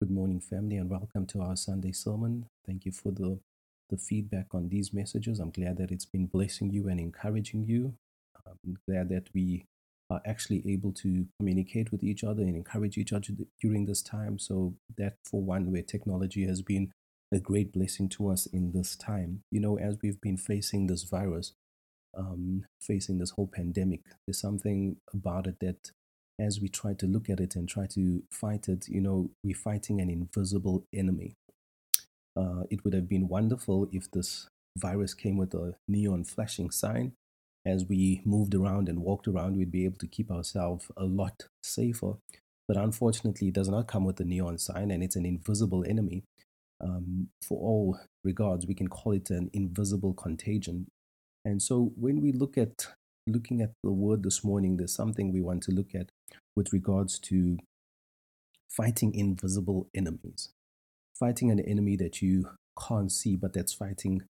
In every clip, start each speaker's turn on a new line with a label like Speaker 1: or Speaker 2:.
Speaker 1: Good morning, family, and welcome to our Sunday sermon. Thank you for the, the feedback on these messages. I'm glad that it's been blessing you and encouraging you. I'm glad that we are actually able to communicate with each other and encourage each other during this time. So, that for one, where technology has been a great blessing to us in this time. You know, as we've been facing this virus, um, facing this whole pandemic, there's something about it that as we try to look at it and try to fight it, you know, we're fighting an invisible enemy. Uh, it would have been wonderful if this virus came with a neon flashing sign. As we moved around and walked around, we'd be able to keep ourselves a lot safer. But unfortunately, it does not come with a neon sign and it's an invisible enemy. Um, for all regards, we can call it an invisible contagion. And so when we look at looking at the word this morning, there's something we want to look at with regards to fighting invisible enemies, fighting an enemy that you can't see, but that's fighting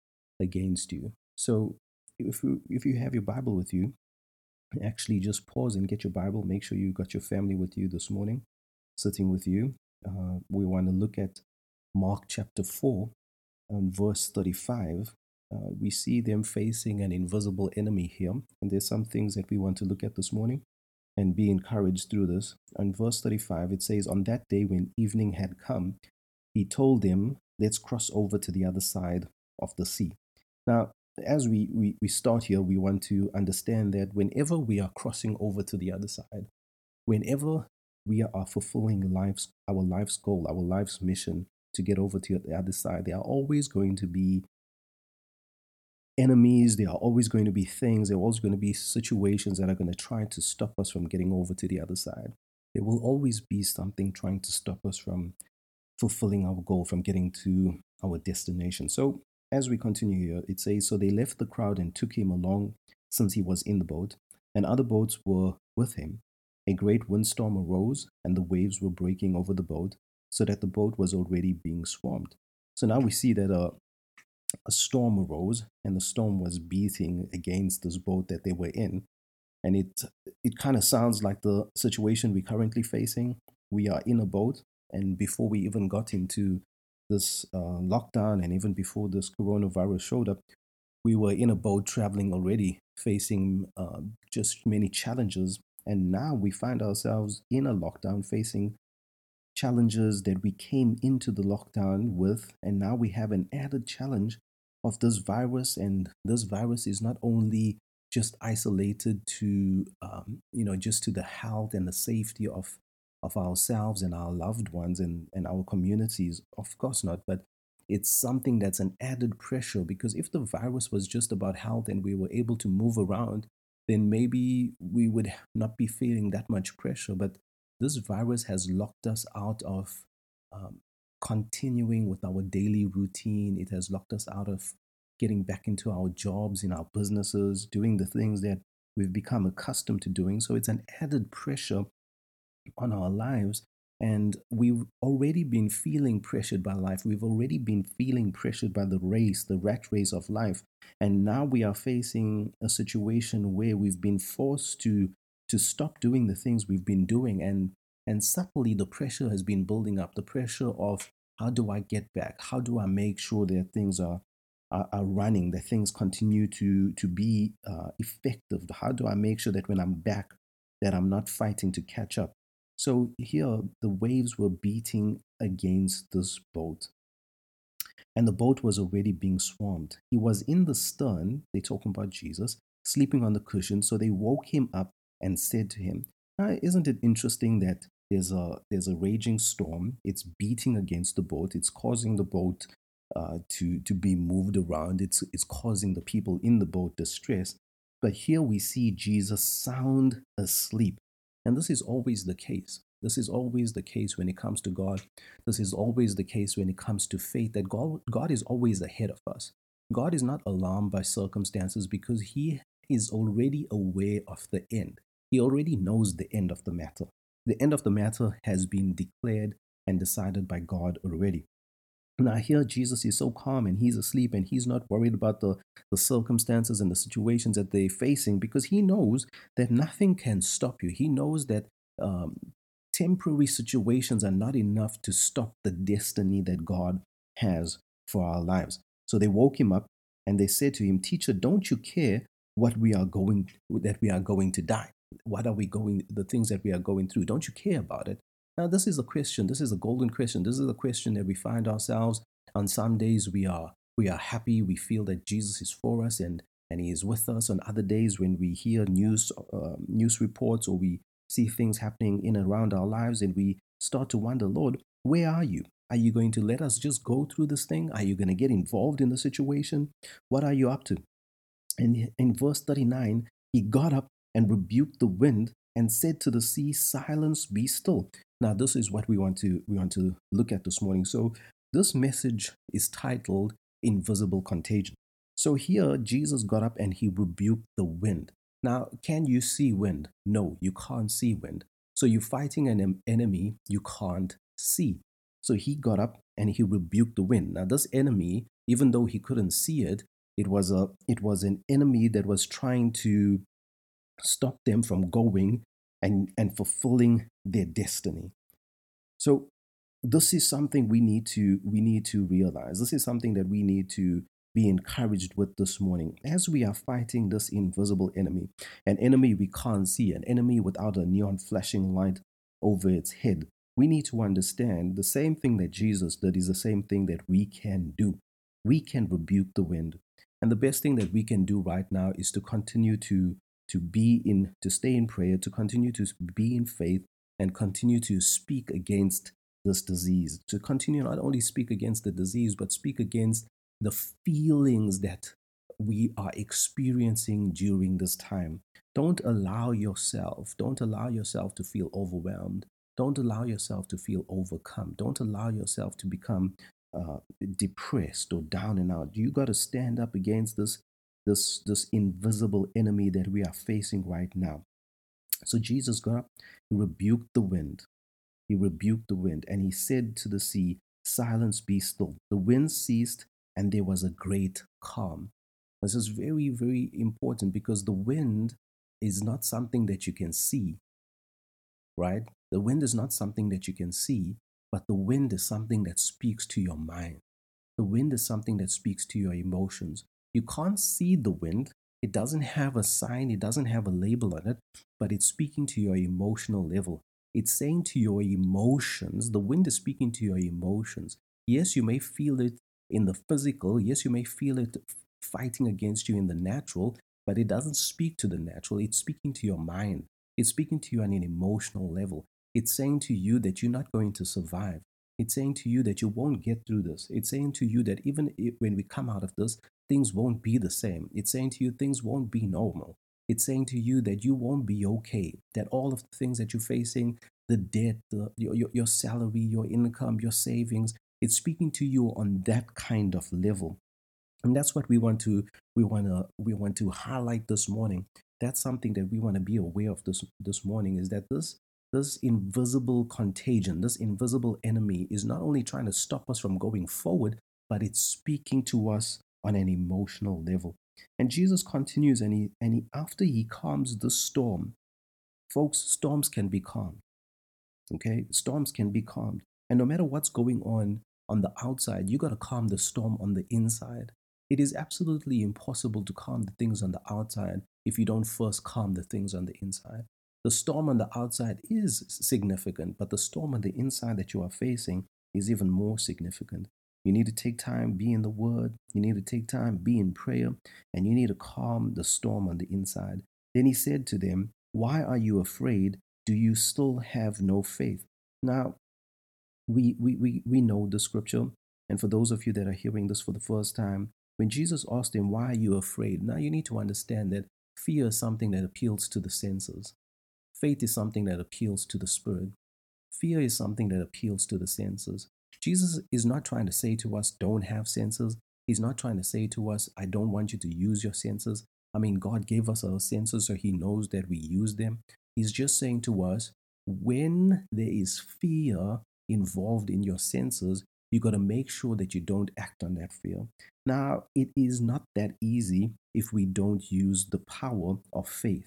Speaker 1: against you. So if you, if you have your Bible with you, actually just pause and get your Bible. Make sure you got your family with you this morning, sitting with you. Uh, we want to look at Mark chapter 4 and verse 35. Uh, we see them facing an invisible enemy here. And there's some things that we want to look at this morning and be encouraged through this. In verse 35, it says, On that day when evening had come, he told them, Let's cross over to the other side of the sea. Now, as we, we, we start here, we want to understand that whenever we are crossing over to the other side, whenever we are fulfilling life's, our life's goal, our life's mission to get over to the other side, there are always going to be enemies, there are always going to be things, there are always going to be situations that are going to try to stop us from getting over to the other side. There will always be something trying to stop us from fulfilling our goal, from getting to our destination. So, as we continue here, it says So they left the crowd and took him along since he was in the boat, and other boats were with him. A great windstorm arose, and the waves were breaking over the boat, so that the boat was already being swarmed. So now we see that uh, a storm arose and the storm was beating against this boat that they were in. And it it kind of sounds like the situation we're currently facing. We are in a boat and before we even got into this uh, lockdown and even before this coronavirus showed up we were in a boat traveling already facing uh, just many challenges. And now we find ourselves in a lockdown facing challenges that we came into the lockdown with, and now we have an added challenge of this virus. And this virus is not only just isolated to, um, you know, just to the health and the safety of of ourselves and our loved ones and, and our communities. Of course not, but it's something that's an added pressure because if the virus was just about health and we were able to move around, then maybe we would not be feeling that much pressure. But this virus has locked us out of um, continuing with our daily routine. It has locked us out of getting back into our jobs, in our businesses, doing the things that we've become accustomed to doing. So it's an added pressure on our lives. And we've already been feeling pressured by life. We've already been feeling pressured by the race, the rat race of life. And now we are facing a situation where we've been forced to to stop doing the things we've been doing and and subtly the pressure has been building up. The pressure of how do i get back? How do i make sure that things are are, are running that things continue to to be uh, effective? How do i make sure that when i'm back that i'm not fighting to catch up? So here the waves were beating against this boat. And the boat was already being swarmed. He was in the stern they're talking about jesus sleeping on the cushion so they woke him up and said to him, Isn't it interesting that there's a, there's a raging storm? It's beating against the boat, it's causing the boat uh, to, to be moved around, it's, it's causing the people in the boat distress. But here we see Jesus sound asleep. And this is always the case. This is always the case when it comes to God. This is always the case when it comes to faith that God, God is always ahead of us. God is not alarmed by circumstances because He is already aware of the end. He already knows the end of the matter. The end of the matter has been declared and decided by God already. Now, here Jesus is so calm and he's asleep and he's not worried about the, the circumstances and the situations that they're facing because he knows that nothing can stop you. He knows that um, temporary situations are not enough to stop the destiny that God has for our lives. So they woke him up and they said to him, Teacher, don't you care what we are going that we are going to die? What are we going the things that we are going through? Don't you care about it? Now this is a question, this is a golden question. This is a question that we find ourselves on some days we are we are happy, we feel that Jesus is for us and and he is with us on other days when we hear news uh, news reports or we see things happening in and around our lives and we start to wonder lord where are you are you going to let us just go through this thing are you going to get involved in the situation what are you up to and in verse 39 he got up and rebuked the wind and said to the sea silence be still now this is what we want to we want to look at this morning so this message is titled invisible contagion so here, Jesus got up and he rebuked the wind. Now, can you see wind? No, you can't see wind. So you're fighting an enemy you can't see. So he got up and he rebuked the wind. Now, this enemy, even though he couldn't see it, it was a it was an enemy that was trying to stop them from going and, and fulfilling their destiny. So this is something we need to we need to realize. This is something that we need to be encouraged with this morning as we are fighting this invisible enemy, an enemy we can't see, an enemy without a neon flashing light over its head. We need to understand the same thing that Jesus did is the same thing that we can do. We can rebuke the wind. And the best thing that we can do right now is to continue to to be in to stay in prayer, to continue to be in faith and continue to speak against this disease, to continue not only speak against the disease, but speak against the feelings that we are experiencing during this time. Don't allow yourself, don't allow yourself to feel overwhelmed. Don't allow yourself to feel overcome. Don't allow yourself to become uh, depressed or down and out. You got to stand up against this, this, this invisible enemy that we are facing right now. So Jesus got up, he rebuked the wind. He rebuked the wind and he said to the sea, Silence, be still. The wind ceased and there was a great calm. This is very, very important because the wind is not something that you can see, right? The wind is not something that you can see, but the wind is something that speaks to your mind. The wind is something that speaks to your emotions. You can't see the wind. It doesn't have a sign, it doesn't have a label on it, but it's speaking to your emotional level. It's saying to your emotions, the wind is speaking to your emotions. Yes, you may feel it in the physical. Yes, you may feel it fighting against you in the natural, but it doesn't speak to the natural. It's speaking to your mind. It's speaking to you on an emotional level. It's saying to you that you're not going to survive. It's saying to you that you won't get through this. It's saying to you that even when we come out of this, things won't be the same. It's saying to you things won't be normal. It's saying to you that you won't be okay, that all of the things that you're facing, the debt, the, your, your, your salary, your income, your savings, it's speaking to you on that kind of level. And that's what we want to we want to we want to highlight this morning. That's something that we want to be aware of this this morning is that this this invisible contagion, this invisible enemy is not only trying to stop us from going forward, but it's speaking to us on an emotional level. And Jesus continues and he and he after he calms the storm, folks, storms can be calmed. Okay? Storms can be calmed. And no matter what's going on on the outside, you got to calm the storm on the inside. It is absolutely impossible to calm the things on the outside if you don't first calm the things on the inside. The storm on the outside is significant, but the storm on the inside that you are facing is even more significant. You need to take time, be in the Word. You need to take time, be in prayer, and you need to calm the storm on the inside. Then he said to them, Why are you afraid? Do you still have no faith? Now, we, we, we, we know the scripture. And for those of you that are hearing this for the first time, when Jesus asked them, Why are you afraid? Now you need to understand that fear is something that appeals to the senses, faith is something that appeals to the spirit, fear is something that appeals to the senses. Jesus is not trying to say to us, Don't have senses. He's not trying to say to us, I don't want you to use your senses. I mean, God gave us our senses so He knows that we use them. He's just saying to us, when there is fear, involved in your senses, you got to make sure that you don't act on that fear. Now, it is not that easy if we don't use the power of faith.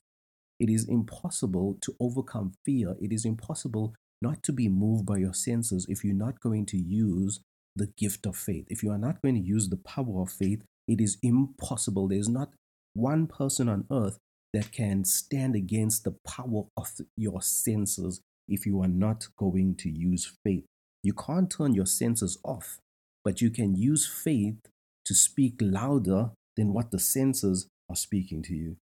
Speaker 1: It is impossible to overcome fear. It is impossible not to be moved by your senses if you're not going to use the gift of faith. If you are not going to use the power of faith, it is impossible. There's not one person on earth that can stand against the power of your senses if you are not going to use faith. You can't turn your senses off, but you can use faith to speak louder than what the senses are speaking to you.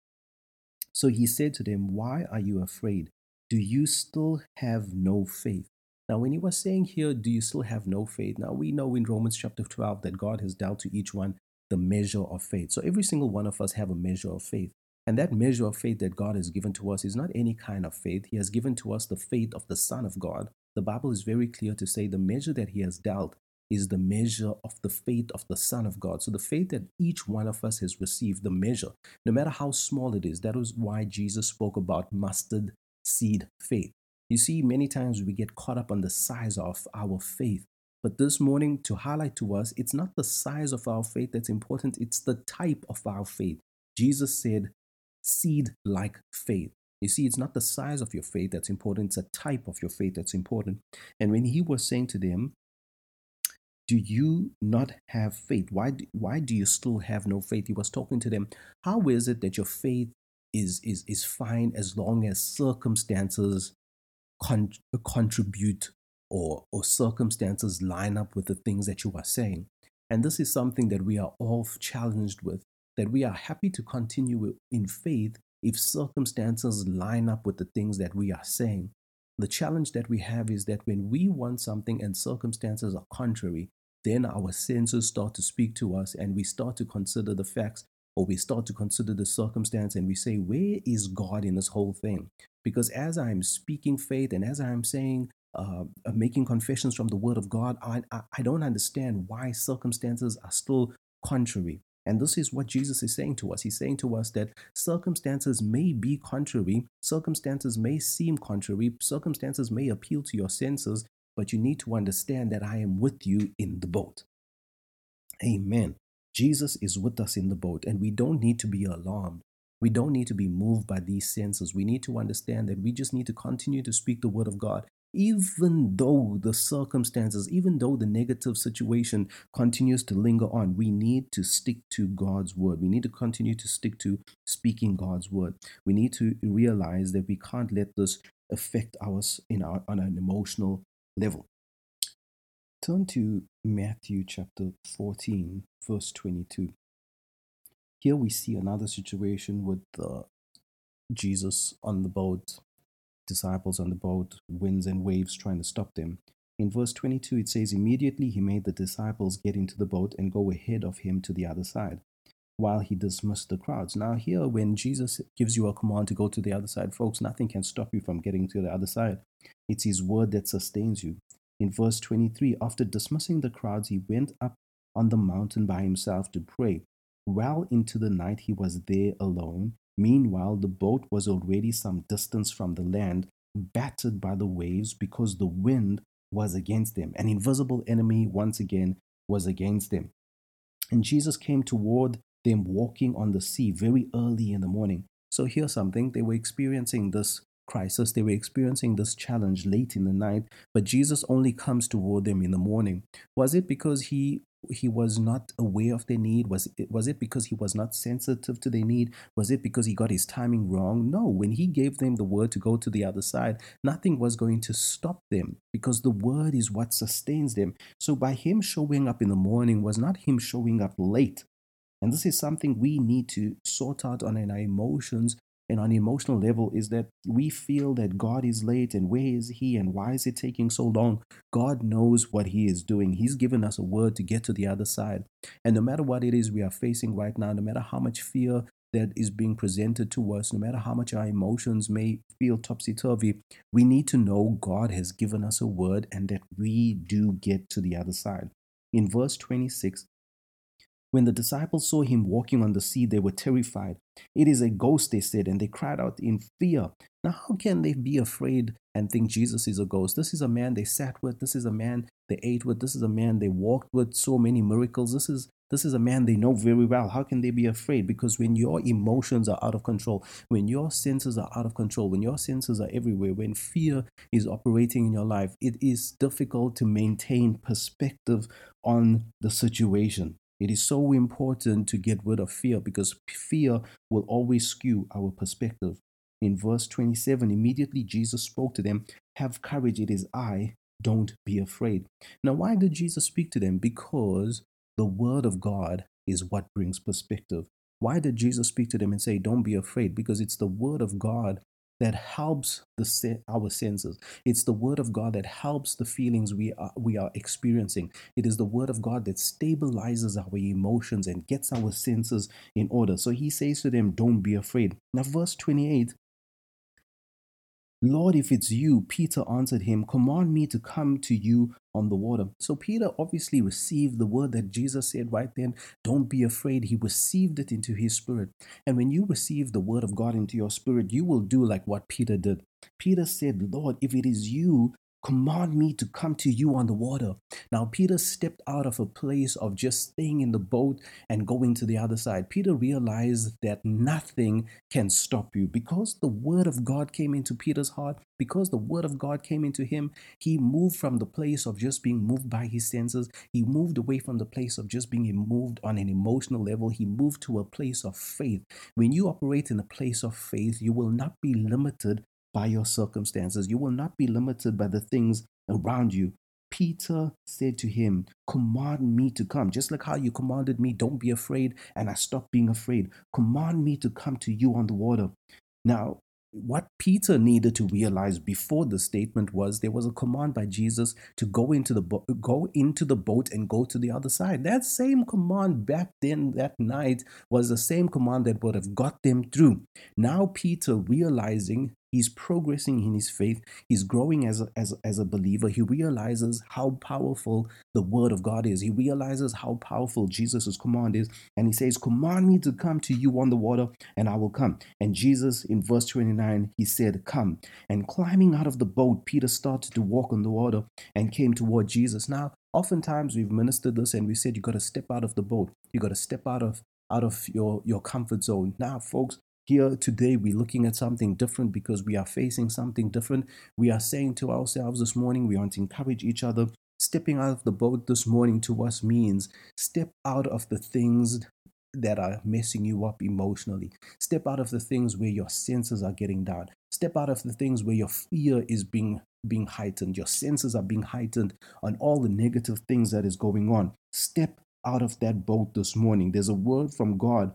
Speaker 1: So he said to them, Why are you afraid? Do you still have no faith? Now, when he was saying here, Do you still have no faith? Now, we know in Romans chapter 12 that God has dealt to each one the measure of faith. So every single one of us have a measure of faith. And that measure of faith that God has given to us is not any kind of faith. He has given to us the faith of the Son of God. The Bible is very clear to say the measure that He has dealt is the measure of the faith of the Son of God. So the faith that each one of us has received, the measure, no matter how small it is, that was why Jesus spoke about mustard seed faith. You see, many times we get caught up on the size of our faith. But this morning, to highlight to us, it's not the size of our faith that's important, it's the type of our faith. Jesus said, seed like faith. You see, it's not the size of your faith that's important, it's a type of your faith that's important. And when he was saying to them, Do you not have faith? Why do, why do you still have no faith? He was talking to them, How is it that your faith is, is, is fine as long as circumstances con- contribute or, or circumstances line up with the things that you are saying? And this is something that we are all challenged with that we are happy to continue in faith if circumstances line up with the things that we are saying. The challenge that we have is that when we want something and circumstances are contrary, then our senses start to speak to us and we start to consider the facts or we start to consider the circumstance and we say, Where is God in this whole thing? Because as I'm speaking faith and as I'm saying, uh, making confessions from the Word of God, I, I, I don't understand why circumstances are still contrary. And this is what Jesus is saying to us. He's saying to us that circumstances may be contrary, circumstances may seem contrary, circumstances may appeal to your senses, but you need to understand that I am with you in the boat. Amen. Jesus is with us in the boat, and we don't need to be alarmed. We don't need to be moved by these senses. We need to understand that we just need to continue to speak the word of God even though the circumstances, even though the negative situation continues to linger on, we need to stick to God's word. We need to continue to stick to speaking God's word. We need to realize that we can't let this affect us in our on an emotional level. Turn to Matthew chapter 14, verse 22. Here we see another situation with uh, Jesus on the boat disciples on the boat, winds and waves trying to stop them. In verse 22, it says, Immediately he made the disciples get into the boat and go ahead of him to the other side, while he dismissed the crowds. Now, here, when Jesus gives you a command to go to the other side, folks, nothing can stop you from getting to the other side. It's his word that sustains you. In verse 23, after dismissing the crowds, he went up on the mountain by himself to pray. Well into the night, he was there alone. Meanwhile, the boat was already some distance from the land, battered by the waves because the wind was against them. An invisible enemy, once again, was against them. And Jesus came toward them walking on the sea very early in the morning. So here's something they were experiencing this crisis, they were experiencing this challenge late in the night, but Jesus only comes toward them in the morning. Was it because he he was not aware of their need? Was it, was it because he was not sensitive to their need? Was it because he got his timing wrong? No, when he gave them the word to go to the other side, nothing was going to stop them because the word is what sustains them. So by him showing up in the morning was not him showing up late. And this is something we need to sort out on our emotions and on emotional level is that we feel that God is late and where is He and why is it taking so long? God knows what He is doing. He's given us a word to get to the other side. And no matter what it is we are facing right now, no matter how much fear that is being presented to us, no matter how much our emotions may feel topsy turvy, we need to know God has given us a word and that we do get to the other side. In verse 26, when the disciples saw him walking on the sea, they were terrified. It is a ghost, they said, and they cried out in fear. Now, how can they be afraid and think Jesus is a ghost? This is a man they sat with. This is a man they ate with. This is a man they walked with. So many miracles. This is This is a man they know very well. How can they be afraid? Because when your emotions are out of control, when your senses are out of control, when your senses are everywhere, when fear is operating in your life, it is difficult to maintain perspective on the situation. It is so important to get rid of fear because fear will always skew our perspective. In verse 27, immediately Jesus spoke to them, Have courage, it is I, don't be afraid. Now, why did Jesus speak to them? Because the word of God is what brings perspective. Why did Jesus speak to them and say, Don't be afraid? Because it's the word of God that helps the our senses. It's the word of God that helps the feelings we are we are experiencing. It is the word of God that stabilizes our emotions and gets our senses in order. So he says to them, "Don't be afraid." Now, verse twenty-eight Lord, if it's you, Peter answered him, Command me to come to you on the water. So Peter obviously received the word that Jesus said right then, Don't be afraid. He received it into his spirit. And when you receive the word of God into your spirit, you will do like what Peter did. Peter said, Lord, if it is you, Command me to come to you on the water. Now, Peter stepped out of a place of just staying in the boat and going to the other side. Peter realized that nothing can stop you because the word of God came into Peter's heart, because the word of God came into him. He moved from the place of just being moved by his senses. He moved away from the place of just being moved on an emotional level. He moved to a place of faith. When you operate in a place of faith, you will not be limited by your circumstances. You will not be limited by the things around you. Peter said to him, Command me to come. Just like how you commanded me, don't be afraid, and I stopped being afraid. Command me to come to you on the water. Now, what Peter needed to realize before the statement was there was a command by Jesus to go into the bo- go into the boat and go to the other side. That same command back then that night was the same command that would have got them through. Now Peter realizing He's progressing in his faith. He's growing as a, as, as a believer. He realizes how powerful the word of God is. He realizes how powerful Jesus' command is. And he says, Command me to come to you on the water, and I will come. And Jesus, in verse 29, he said, Come. And climbing out of the boat, Peter started to walk on the water and came toward Jesus. Now, oftentimes we've ministered this and we said, You got to step out of the boat. You got to step out of out of your, your comfort zone. Now, folks, here today, we're looking at something different because we are facing something different. We are saying to ourselves this morning, we want to encourage each other. Stepping out of the boat this morning to us means step out of the things that are messing you up emotionally. Step out of the things where your senses are getting down. Step out of the things where your fear is being being heightened. Your senses are being heightened on all the negative things that is going on. Step out of that boat this morning. There's a word from God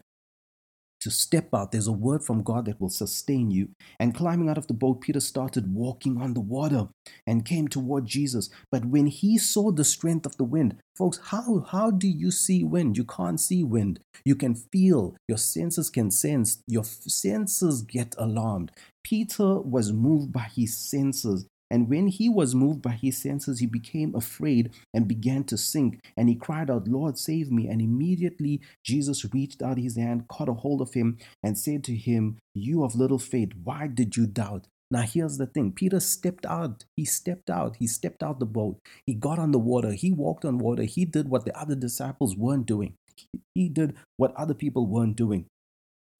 Speaker 1: to step out. There's a word from God that will sustain you. And climbing out of the boat, Peter started walking on the water and came toward Jesus. But when he saw the strength of the wind, folks, how, how do you see wind? You can't see wind. You can feel, your senses can sense, your senses get alarmed. Peter was moved by his senses and when he was moved by his senses, he became afraid and began to sink. And he cried out, Lord, save me. And immediately Jesus reached out his hand, caught a hold of him, and said to him, You of little faith, why did you doubt? Now, here's the thing Peter stepped out. He stepped out. He stepped out the boat. He got on the water. He walked on water. He did what the other disciples weren't doing. He did what other people weren't doing.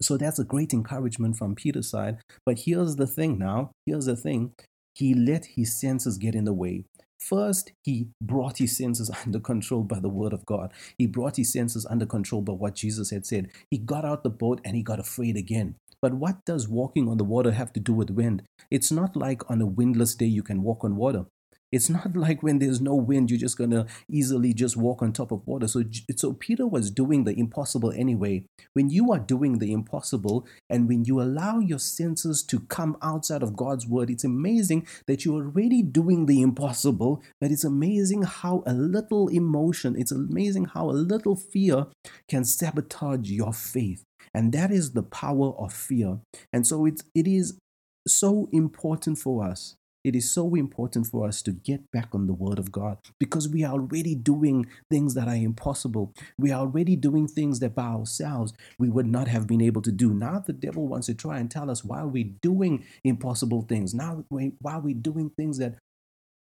Speaker 1: So that's a great encouragement from Peter's side. But here's the thing now. Here's the thing. He let his senses get in the way. First, he brought his senses under control by the word of God. He brought his senses under control by what Jesus had said. He got out the boat and he got afraid again. But what does walking on the water have to do with wind? It's not like on a windless day you can walk on water. It's not like when there's no wind, you're just gonna easily just walk on top of water. So, so Peter was doing the impossible anyway. When you are doing the impossible, and when you allow your senses to come outside of God's word, it's amazing that you're already doing the impossible. But it's amazing how a little emotion, it's amazing how a little fear can sabotage your faith. And that is the power of fear. And so it's it is so important for us it is so important for us to get back on the Word of God because we are already doing things that are impossible. We are already doing things that by ourselves we would not have been able to do. Now the devil wants to try and tell us why we're doing impossible things. Now, while we're doing things that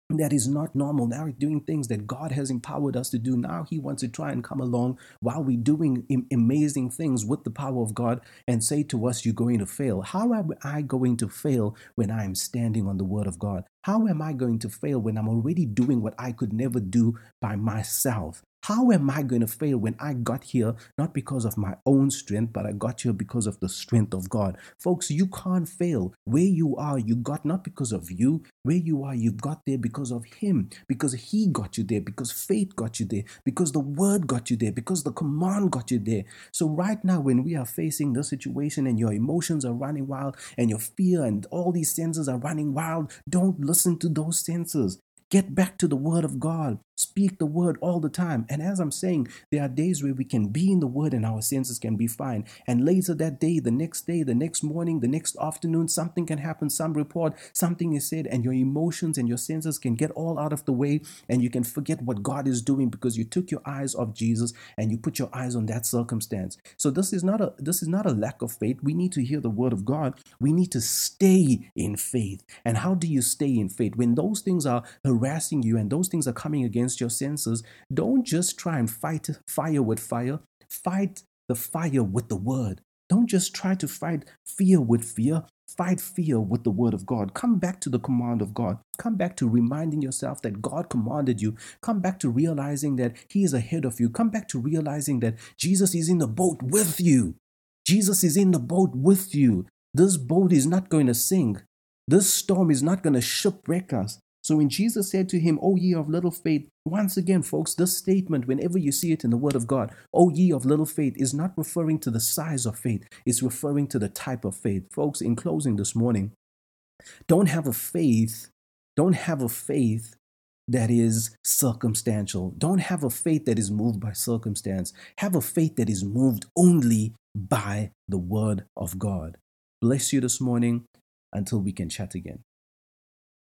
Speaker 1: that is not normal. Now we're doing things that God has empowered us to do. Now He wants to try and come along while we're doing amazing things with the power of God and say to us, You're going to fail. How am I going to fail when I am standing on the Word of God? How am I going to fail when I'm already doing what I could never do by myself? How am I going to fail when I got here not because of my own strength, but I got here because of the strength of God? Folks, you can't fail. Where you are, you got not because of you. Where you are, you got there because of Him, because He got you there, because faith got you there, because the Word got you there, because the command got you there. So, right now, when we are facing the situation and your emotions are running wild and your fear and all these senses are running wild, don't listen to those senses. Get back to the Word of God. Speak the word all the time. And as I'm saying, there are days where we can be in the word and our senses can be fine. And later that day, the next day, the next morning, the next afternoon, something can happen, some report, something is said, and your emotions and your senses can get all out of the way and you can forget what God is doing because you took your eyes off Jesus and you put your eyes on that circumstance. So this is not a this is not a lack of faith. We need to hear the word of God. We need to stay in faith. And how do you stay in faith? When those things are harassing you and those things are coming against against your senses, don't just try and fight fire with fire. Fight the fire with the word. Don't just try to fight fear with fear. Fight fear with the word of God. Come back to the command of God. Come back to reminding yourself that God commanded you. Come back to realizing that He is ahead of you. Come back to realizing that Jesus is in the boat with you. Jesus is in the boat with you. This boat is not going to sink. This storm is not going to shipwreck us. So when Jesus said to him, O ye of little faith, once again, folks, this statement, whenever you see it in the Word of God, O ye of little faith, is not referring to the size of faith, it's referring to the type of faith. Folks, in closing this morning, don't have a faith, don't have a faith that is circumstantial. Don't have a faith that is moved by circumstance. Have a faith that is moved only by the Word of God. Bless you this morning until we can chat again.